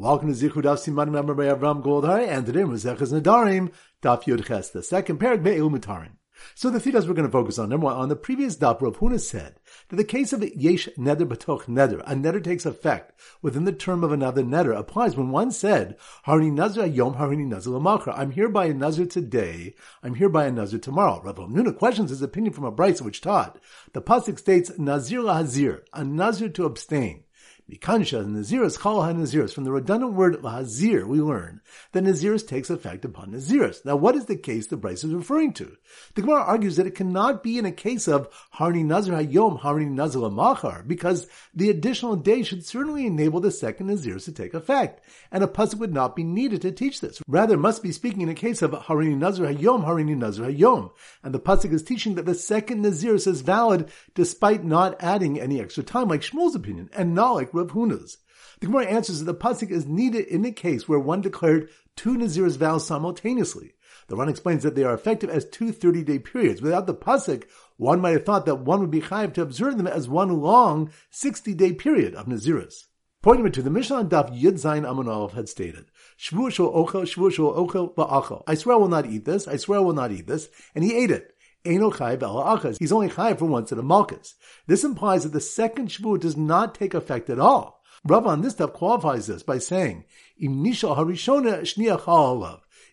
Welcome to Zichud Daf Siman Member by Avram Goldhar, and today Mazeches Nadarim, Daf Yud Ches, the second parak Be'il Mutarim. So the thetas we're going to focus on. Number one, on the previous daf, Rav Huna said that the case of yesh neder betoch neder, a neder takes effect within the term of another neder, applies when one said, Harini nazir yom, harini nazir lamachra. I'm here by a nazir today, I'm here by a nazir tomorrow. Rav Huna questions his opinion from a brisa which taught, the pasuk states, nazir lahazir, a nazir to abstain. Mikansha Naziris Chal HaNaziris. From the redundant word Lahazir, we learn that Naziris takes effect upon Naziris. Now, what is the case the brisa is referring to? The Gemara argues that it cannot be in a case of Harni Nazir Hayom, Harni Nazir Machar, because the additional day should certainly enable the second Naziris to take effect, and a pasuk would not be needed to teach this. Rather, must be speaking in a case of Harini Nazir Hayom, Harini Nazir Hayom, and the pasuk is teaching that the second Naziris is valid despite not adding any extra time, like Shmuel's opinion, and not like Rav Huna's. The Gemara answers that the pasuk is needed in a case where one declared two Nazir's vows simultaneously. The Ran explains that they are effective as two 30-day periods. Without the pasuk, one might have thought that one would be chayiv to observe them as one long 60-day period of Naziris. Pointing to the Mishnah Daf Yud Zayin Amonov had stated, Shvu shel ochel, shvu shel ochel. I swear I will not eat this, I swear I will not eat this, and he ate it. He's only chayiv for once in a malchus. This implies that the second shvu does not take effect at all. Rav on this stuff qualifies this by saying.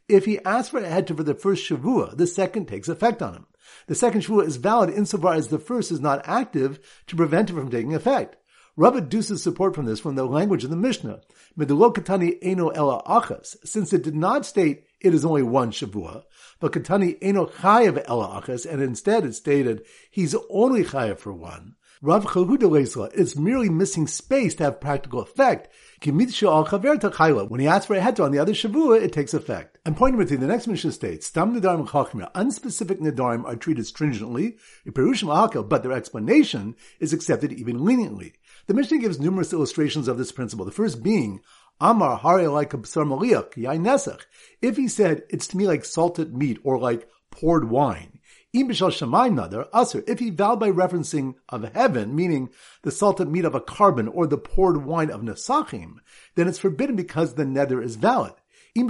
If he asks for a head for the first shavua, the second takes effect on him. The second shavua is valid insofar as the first is not active to prevent it from taking effect. Rav deduces support from this from the language of the Mishnah. Medulokatani since it did not state it is only one shavua, but katani eno chayav ela achas, and instead it stated he's only chayav for one. Rav Chahuda it's merely missing space to have practical effect. When he asks for a heter on the other shavua, it takes effect. And pointing with you, the next Mishnah states, Stam Nidarim Chachmir, unspecific Nidarim are treated stringently, but their explanation is accepted even leniently. The Mishnah gives numerous illustrations of this principle. The first being, Amar Hare like Maliach, If he said, it's to me like salted meat or like poured wine. If he vowed by referencing of heaven, meaning the salted meat of a korban or the poured wine of Nesachim, then it's forbidden because the neder is valid. If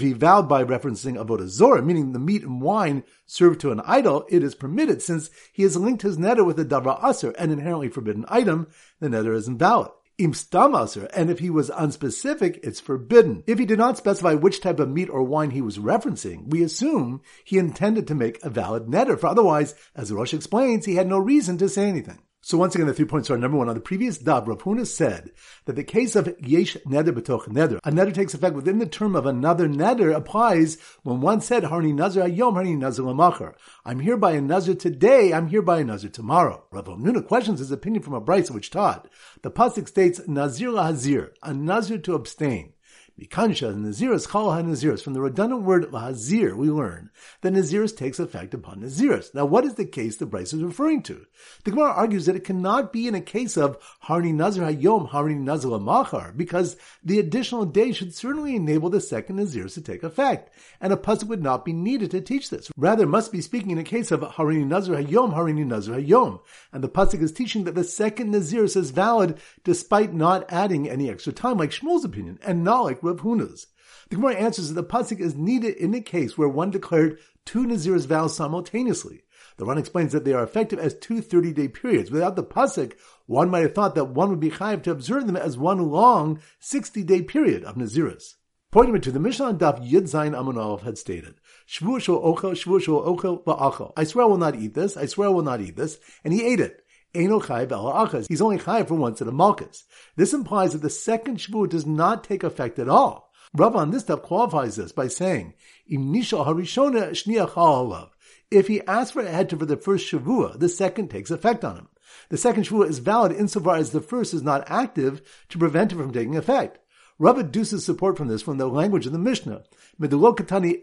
he vowed by referencing avodah zorah, meaning the meat and wine served to an idol, it is permitted since he has linked his neder with a davra aser, an inherently forbidden item, the neder is invalid. And if he was unspecific, it's forbidden. If he did not specify which type of meat or wine he was referencing, we assume he intended to make a valid neder, for otherwise, as Rosh explains, he had no reason to say anything. So once again, the three points are number one. On the previous dab, Rav Huna said that the case of yesh neder betoch neder, a neder takes effect within the term of another neder applies when one said harni nazir ayom harni nazir lamacher. I'm here by a nazir today. I'm here by a nazir tomorrow. Rav Huna questions his opinion from a brisa which taught the pasuk states nazir lahazir, a nazir to abstain. Mikansha Naziris Chal HaNaziris. From the redundant word Lahazir, we learn that Naziris takes effect upon Naziris. Now, what is the case the brisa is referring to? The Gemara argues that it cannot be in a case of Harni Nazir Hayom, Harni Nazir Machar, because the additional day should certainly enable the second Naziris to take effect, and a pasuk would not be needed to teach this. Rather, must be speaking in a case of Harini Nazir Hayom, Harini Nazir Hayom, and the pasuk is teaching that the second Naziris is valid despite not adding any extra time, like Shmuel's opinion, and not like Rav Huna's. The Gemara answers that the pasuk is needed in a case where one declared two Nazir's vows simultaneously. The Ran explains that they are effective as two 30-day periods. Without the pasuk, one might have thought that one would be chayiv to observe them as one long 60-day period of Naziris. Pointing to the Mishnah Daf Yud Zayin Amonov had stated, Shvu shel ochel, shvu shel ochel va'achel. I swear I will not eat this, I swear I will not eat this, and he ate it. He's only chayiv for once in a malchus. This implies that the second shvu does not take effect at all. Rav on this step qualifies this by saying. If he asks for a head for the first shavua, the second takes effect on him. The second shavua is valid insofar as the first is not active to prevent it from taking effect. Rav deduces support from this from the language of the Mishnah. Medulokatani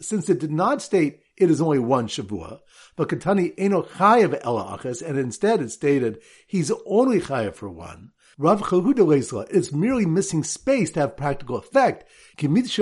since it did not state it is only one shavua, but katani eno chayav ela achas, and instead it stated he's only chayav for one. Rav Chahuda it's merely missing space to have practical effect. When he asks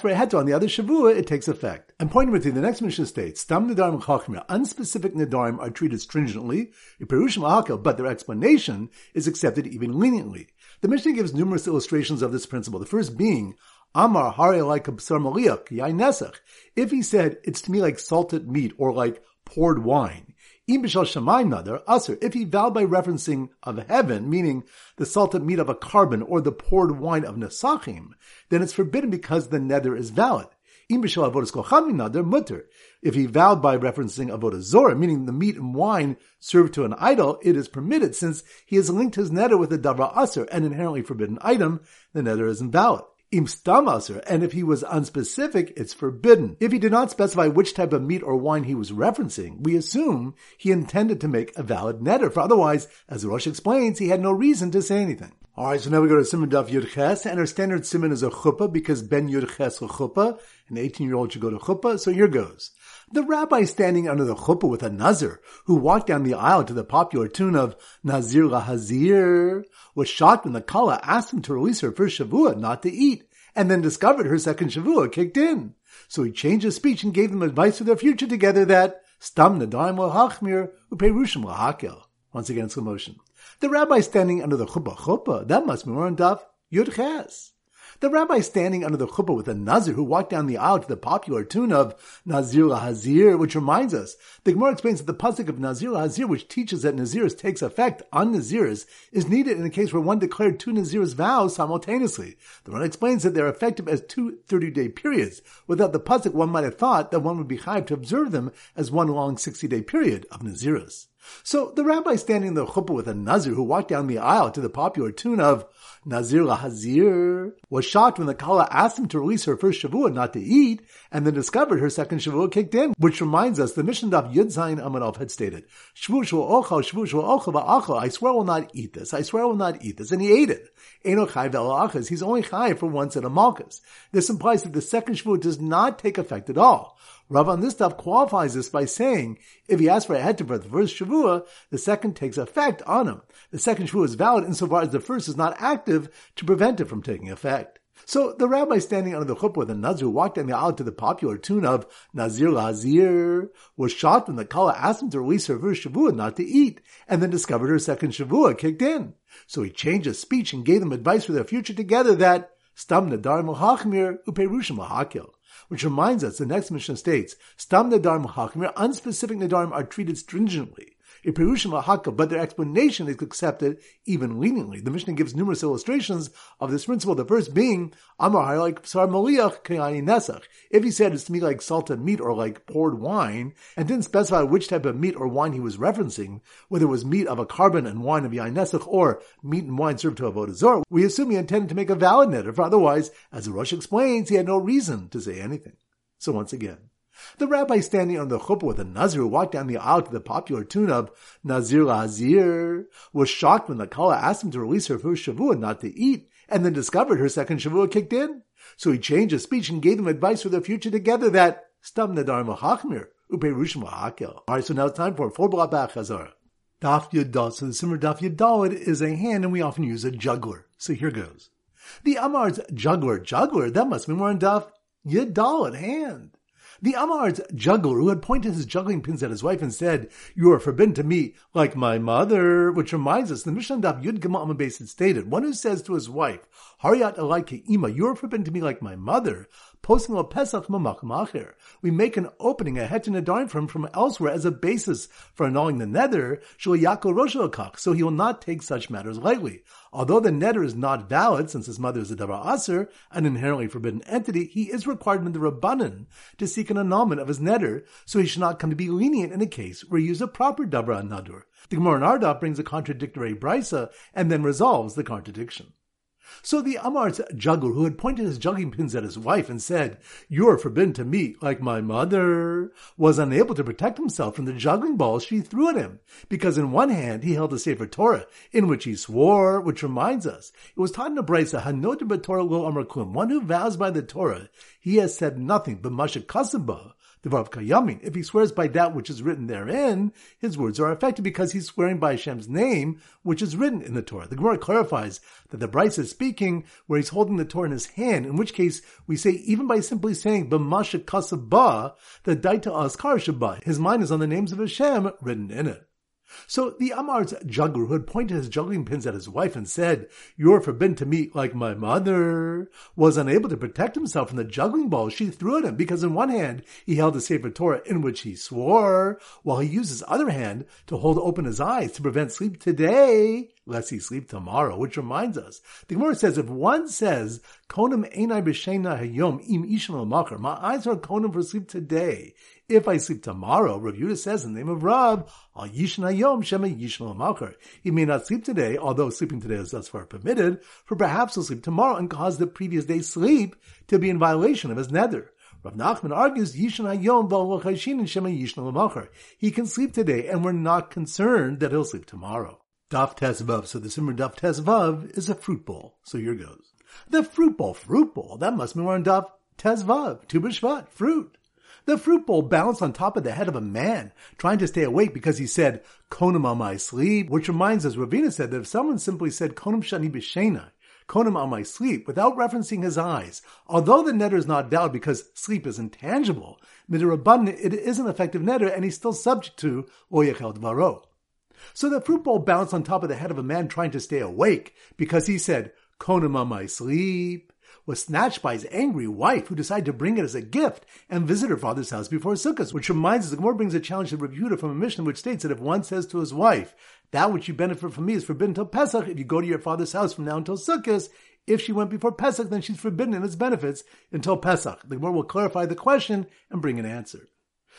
for a heter on the other Shavua, it takes effect. And pointing with the next Mishnah states, Stam Nidarim Chachmir, unspecific Nidarim are treated stringently, but their explanation is accepted even leniently. The Mishnah gives numerous illustrations of this principle. The first being, Amar Hare like a Nesach. If he said, it's to me like salted meat or like poured wine. If he vowed by referencing of heaven, meaning the salted meat of a korban or the poured wine of Nesachim, then it's forbidden because the neder is valid. Imish a vodaskochaminadher mutter. If he vowed by referencing avodah zorah, meaning the meat and wine served to an idol, it is permitted since he has linked his neder with a davra aser, an inherently forbidden item, the neder is invalid. Im stamaser, and if he was unspecific, it's forbidden. If he did not specify which type of meat or wine he was referencing, we assume he intended to make a valid neder, for otherwise, as Rosh explains, he had no reason to say anything. Alright, so now we go to Siman Daf Yud Ches, and our standard Siman is a chuppah because Ben Yud Ches a chuppah, an 18 year old should go to chuppah, so here goes. The rabbi standing under the chuppah with a nazir, who walked down the aisle to the popular tune of Nazir Lahazir, was shocked when the kala asked him to release her first shavua not to eat, and then discovered her second shavua kicked in. So he changed his speech and gave them advice for their future together that stam nadaim lahachmir uperushim lahakil. Once again, slow motion. The rabbi standing under the chuppah chuppah, that must be more on daf yud ches. The rabbi standing under the chuppah with a nazir who walked down the aisle to the popular tune of Nazir Hazir, which reminds us, the Gemara explains that the pasuk of Nazir Hazir, which teaches that Naziris takes effect on Naziris, is needed in a case where one declared two Naziris vows simultaneously. The one explains that they're effective as two 30-day periods. Without the pasuk, one might have thought that one would be hired to observe them as one long 60-day period of Naziris. So the rabbi standing in the chuppah with a nazir who walked down the aisle to the popular tune of Nazir Hazir was shocked when the Kala asked him to release her first Shavua not to eat, and then discovered her second Shavua kicked in, which reminds us the Mishnah of Yud Zayin Amanov had stated, Shvu Shvu Ochel, Shvu Shvu Ochel Ba'achel, I swear I will not eat this, I swear I will not eat this, and he ate it. Eno Chai Achas, he's only Chai for once in a Malchus. This implies that the second Shavua does not take effect at all. Rav on this stuff qualifies this by saying, if he asks for a heter for the first Shavua, the second takes effect on him. The second Shavua is valid insofar as the first is not active to prevent it from taking effect. So the rabbi standing under the chuppah with a nazir walked down the aisle to the popular tune of Nazir Lazir was shocked when the kala asked him to release her first Shavua not to eat, and then discovered her second Shavua kicked in. So he changed his speech and gave them advice for their future together that Stam Nadar Mohachmir Uperushim Lahakil which reminds us the next Mishnah states, Stam Nadarim Hakmir, unspecific Nadarim are treated stringently. But their explanation is accepted even leniently. The Mishnah gives numerous illustrations of this principle. The first being, Amar like Sar Maliach Nesach. If he said it's to me like salted meat or like poured wine, and didn't specify which type of meat or wine he was referencing, whether it was meat of a korban and wine of Yain Nesach or meat and wine served to a Vodazor, we assume he intended to make a valid net, for otherwise, as the Rosh explains, he had no reason to say anything. So once again, the rabbi standing on the chuppah with a Nazir who walked down the aisle to the popular tune of Nazir Hazir was shocked when the Kala asked him to release her first Shavua not to eat, and then discovered her second Shavua kicked in. So he changed his speech and gave them advice for their future together that Stam Nadar Mahachmir, Uperush Mahakil. Alright, so now it's time for four back Chazara. Daf Yud So the Simmer Daf Yud is a hand and we often use a juggler. So here goes. The Amar's juggler, juggler, that must be more in Daf Yud hand. The Amar's juggler, who had pointed his juggling pins at his wife and said, You are forbidden to me like my mother, which reminds us, the Mishnah Daf Yud Gimel Amabase had stated, one who says to his wife, Haryat Alaike Ima, you are forbidden to me like my mother, posting a Pesach Mamakam We make an opening, a het and from from elsewhere as a basis for annulling the neder, so he will not take such matters lightly. Although the neder is not valid, since his mother is a davar aser, an inherently forbidden entity, he is required in the rabbanon to seek an annulment of his nether, so he should not come to be lenient in a case where he used a proper davar nadur. The Gemara in Ardaf brings a contradictory brisa and then resolves the contradiction. So the Amar's juggler, who had pointed his juggling pins at his wife and said, You are forbidden to me, like my mother, was unable to protect himself from the juggling balls she threw at him, because in one hand he held a Sefer Torah, in which he swore, which reminds us, it was taught in a brisa, Hanot Torah lo Amar one who vows by the Torah, he has said nothing but Masha The if he swears by that which is written therein, his words are affected because he's swearing by Hashem's name, which is written in the Torah. The Gemara clarifies that the brisa is speaking where he's holding the Torah in his hand, in which case we say even by simply saying B'masha Kasabah, that Daita Askar Shabbat, his mind is on the names of Hashem written in it. So the Amar's juggler who had pointed his juggling pins at his wife and said, You're forbidden to meet like my mother, was unable to protect himself from the juggling balls she threw at him because in one hand he held a Sefer Torah in which he swore, while he used his other hand to hold open his eyes to prevent sleep today lest he sleep tomorrow, which reminds us, the Gemara says, if one says, Konam einai hayom im ishan my eyes are konam for sleep today. If I sleep tomorrow, Rav Yehuda says in the name of Rav, al shema makar. He may not sleep today, although sleeping today is thus far permitted, for perhaps he'll sleep tomorrow and cause the previous day's sleep to be in violation of his neder. Rav Nachman argues, Yishan Hayom Shema Yishan He can sleep today, and we're not concerned that he'll sleep tomorrow. Daf Tezvav. So the Simmer Daf Tezvav is a fruit bowl. So here goes. The fruit bowl, fruit bowl. That must be more on Daf Tezvav. Tu B'Shvat, fruit. The fruit bowl balanced on top of the head of a man, trying to stay awake because he said, Konam on my sleep, which reminds us, Ravina said that if someone simply said, Konam shani b'shena, Konam on my sleep, without referencing his eyes, although the neder is not valid because sleep is intangible, midirabban, it is an effective neder and he's still subject to oyachel dvaro. So the fruit bowl bounced on top of the head of a man trying to stay awake because he said, Konam on my sleep, was snatched by his angry wife who decided to bring it as a gift and visit her father's house before Sukkot, which reminds us, the Gemara brings a challenge to Rav Yehuda from a Mishnah which states that if one says to his wife, that which you benefit from me is forbidden until Pesach, if you go to your father's house from now until Sukkot, if she went before Pesach, then she's forbidden in its benefits until Pesach. The Gemara will clarify the question and bring an answer.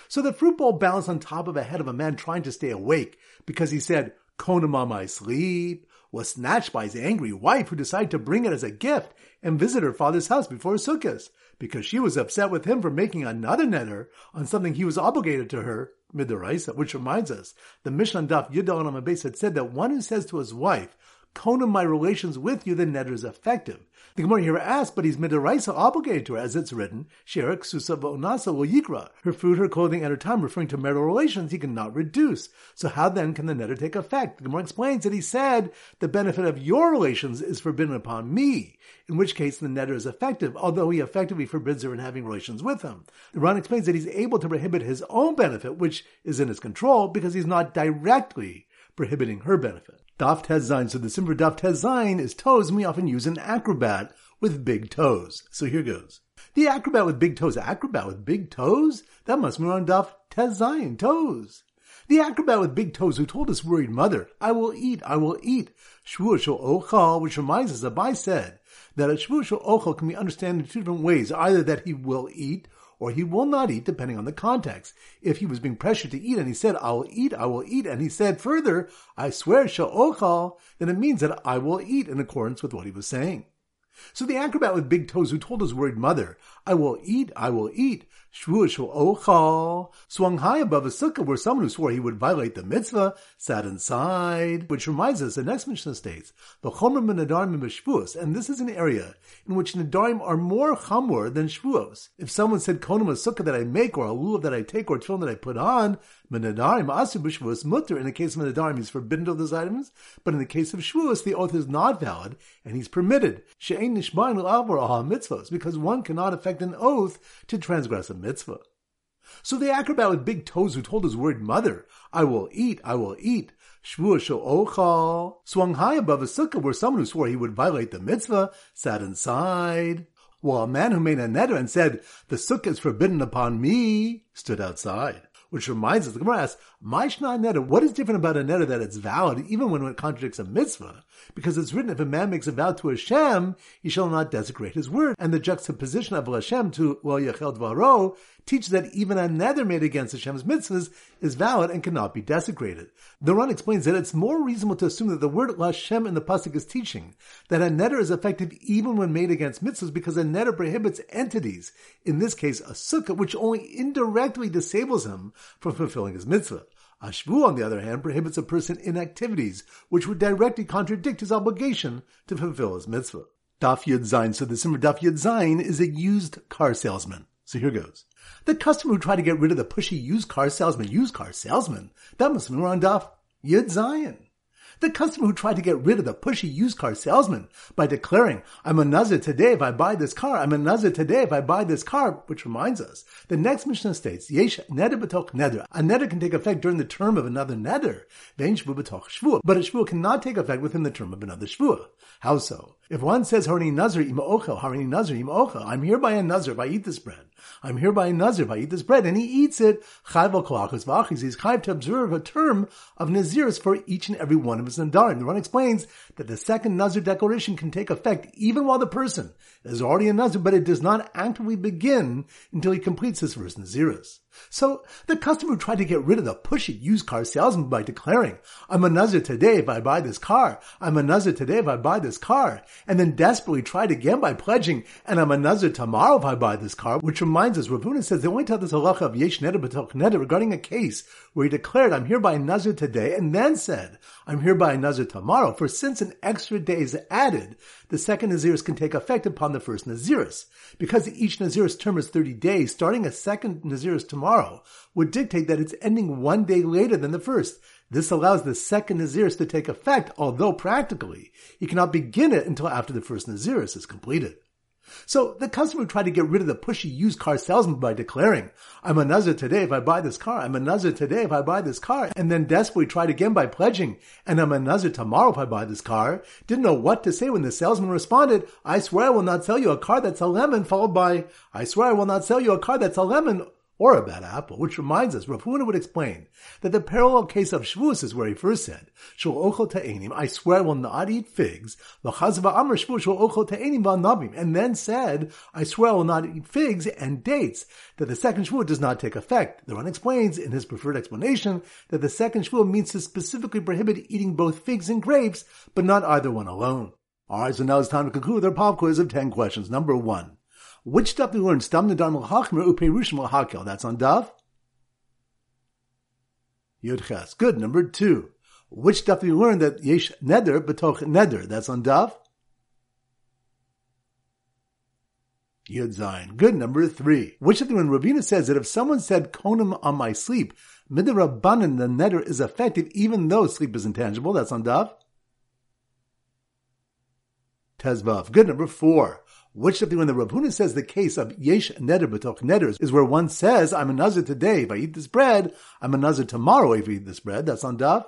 So the fruit bowl balanced on top of a head of a man trying to stay awake because he said, Konam on my sleep, was snatched by his angry wife who decided to bring it as a gift and visit her father's house before Sukkot because she was upset with him for making another neder on something he was obligated to her, midoraisa, which reminds us, the Mishnah Daf Yudal Amabes had said that one who says to his wife, Konam my relations with you, the neder is effective. The Gemara here asks, but he's midaraisa obligated to her, as it's written, Sherik Susa Vonasa will yikra. Her food, her clothing, and her time, referring to marital relations, he cannot reduce. So how then can the neder take effect? The Gemara explains that he said, the benefit of your relations is forbidden upon me, in which case the neder is effective, although he effectively forbids her in having relations with him. The Ran explains that he's able to prohibit his own benefit, which is in his control, because he's not directly prohibiting her benefit. Daf Zayin. So the sim for Daf Zayin is toes, and we often use an acrobat with big toes. So here goes. The acrobat with big toes. Acrobat with big toes? That must be on Daf Zayin. Toes. The acrobat with big toes who told his worried mother, I will eat, I will eat. Shvuah ochal, which reminds us, Abai said that a shvuah ochal can be understood in two different ways. Either that he will eat, or he will not eat depending on the context. If he was being pressured to eat and he said, I will eat, I will eat, and he said further, I swear sha'ochal, then it means that I will eat in accordance with what he was saying. So the acrobat with big toes who told his worried mother, I will eat, I will eat, shvuah ochal, swung high above a sukkah where someone who swore he would violate the mitzvah sat inside, which reminds us, the next Mishnah states, the chomer nadarim b'shvuos, and this is an area in which nadarim are more chamor than shvuos. If someone said konam a sukkah that I make, or a lulav that I take, or tefillin that I put on, menadarim asu b'shvuos mutter, in the case of nadarim he's forbidden to those items, but in the case of shvuos the oath is not valid, and he's permitted. She'ein nishbain l'avor mitzvos, because one cannot an oath to transgress a mitzvah. So the acrobat with big toes who told his word mother, I will eat, I will eat, Shvuah ochal, swung high above a sukkah where someone who swore he would violate the mitzvah sat inside, while a man who made a neder and said, the sukkah is forbidden upon me, stood outside. Which reminds us, the Gemara asks, Maishna neder, what is different about a neder that it's valid even when it contradicts a mitzvah? Because it's written, if a man makes a vow to Hashem, he shall not desecrate his word. And the juxtaposition of Hashem to Lo Yachel Dvaro teaches that even a neder made against Hashem's mitzvahs is valid and cannot be desecrated. The Ran explains that it's more reasonable to assume that the word Lashem in the pasuk is teaching that a neder is effective even when made against mitzvahs because a neder prohibits entities, in this case a sukkah, which only indirectly disables him from fulfilling his mitzvah. Ashvu, on the other hand, prohibits a person in activities which would directly contradict his obligation to fulfill his mitzvah. Daf Yud Zayin. So the Simmer Daf Yud Zayin is a used car salesman. So here goes. The customer who tried to get rid of the pushy used car salesman, used car salesman, that must have been on Daf Yud Zayin. The customer who tried to get rid of the pushy used car salesman by declaring, I'm a nazir today if I buy this car, I'm a nazir today if I buy this car, which reminds us, the next Mishnah states, Yesh neder b'toch neder. A neder can take effect during the term of another neder, vein shvu b'toch shvua, but a shvua cannot take effect within the term of another shvua. How so? If one says, Harini nazir ima ochel, Harini nazir ima ochel, I'm hereby a nazir if I eat this bread. I'm hereby a nazir if I eat this bread, and he eats it, chayv al he's chayv to observe a term of naziris for each and every one of his nadarim. The Ron explains that the second nazir declaration can take effect even while the person is already a nazir, but it does not actively begin until he completes his first naziris. So the customer tried to get rid of the pushy used car salesman by declaring, I'm a nazir today if I buy this car. I'm a nazir today if I buy this car. And then desperately tried again by pledging, and I'm a nazir tomorrow if I buy this car, which reminds us, Rav Huna says they only tell this halacha of yesh neder regarding a case where he declared, I'm hereby a nazir today, and then said, I'm hereby a nazir tomorrow. For since an extra day is added, the second naziris can take effect upon the first naziris. Because each naziris term is 30 days, starting a second naziris tomorrow tomorrow would dictate that it's ending one day later than the first. This allows the second Naziris to take effect, although practically he cannot begin it until after the first Naziris is completed. So the customer tried to get rid of the pushy used car salesman by declaring, I'm a Nazir today if I buy this car, I'm a Nazir today if I buy this car, and then desperately tried again by pledging, and I'm a Nazir tomorrow if I buy this car, didn't know what to say when the salesman responded, I swear I will not sell you a car that's a lemon, followed by, I swear I will not sell you a car that's a lemon, or a bad apple, which reminds us, Rav Huna would explain that the parallel case of Shavuos is where he first said, I swear I will not eat figs, v'chazva amr Shavuos shul ochel v'anabim, and then said, I swear I will not eat figs and dates, that the second Shavuot does not take effect. The Ron explains in his preferred explanation that the second Shavuot means to specifically prohibit eating both figs and grapes, but not either one alone. Alright, so now it's time to conclude our pop quiz of 10 questions. Number one. Which stuff do we learn? Stam Nadar Melchachmer Uperushim Hakel. That's on Dav. Yudches. Good. Number two. Which stuff do we learn that Yesh Neder Betoch Neder? That's on Dav. Yud Zayin. Good. Number three. Which of the when Ravina says that if someone said Konim on my sleep, Midrabanan, the Neder is effective even though sleep is intangible. That's on Dav. Tezvav. Good. Number four. Which of the when the Rav Huna says the case of Yesh Neder B'toch Neders is where one says, I'm a Nazir today if I eat this bread, I'm a Nazir tomorrow if I eat this bread. That's on Daf.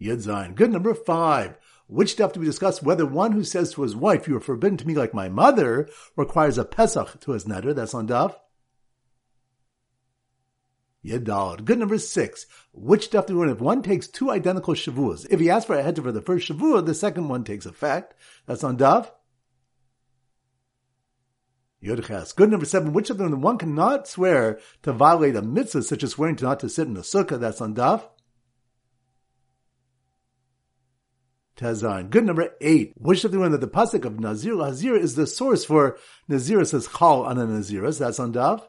Yud. Good number five. Which stuff do we discuss whether one who says to his wife, you are forbidden to me like my mother, requires a Pesach to his Neder. That's on Daf. Yedalad. Good number six. Which stuff do we learn? If one takes two identical shavuos, if he asks for a head for the first shavua, the second one takes effect. That's on Dav. Yodches. Good number seven. Which of them one cannot swear to violate a mitzvah, such as swearing to not to sit in the sukkah? That's on Dav. Tezan. Good number eight. Which of the one that the pasuk of Nazir Hazir is the source for Nazir says chal on a Naziris? That's on Dav.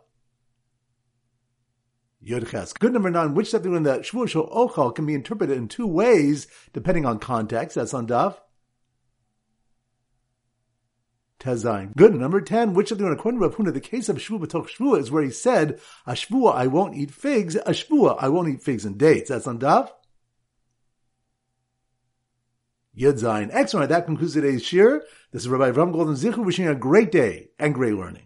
Good number nine, which something in the Shvuah Shul Ochal can be interpreted in two ways, depending on context. That's on Daf. Tezain. Good. Number 10, which of the according to Rav Huna, the case of Shvuah B'toch Shvuah is where he said, a Shvuah I won't eat figs, a Shvuah I won't eat figs and dates. That's on Daf. Yud Zayin. Excellent. That concludes today's shir. This is Rabbi Avram Golden Zichu wishing you a great day and great learning.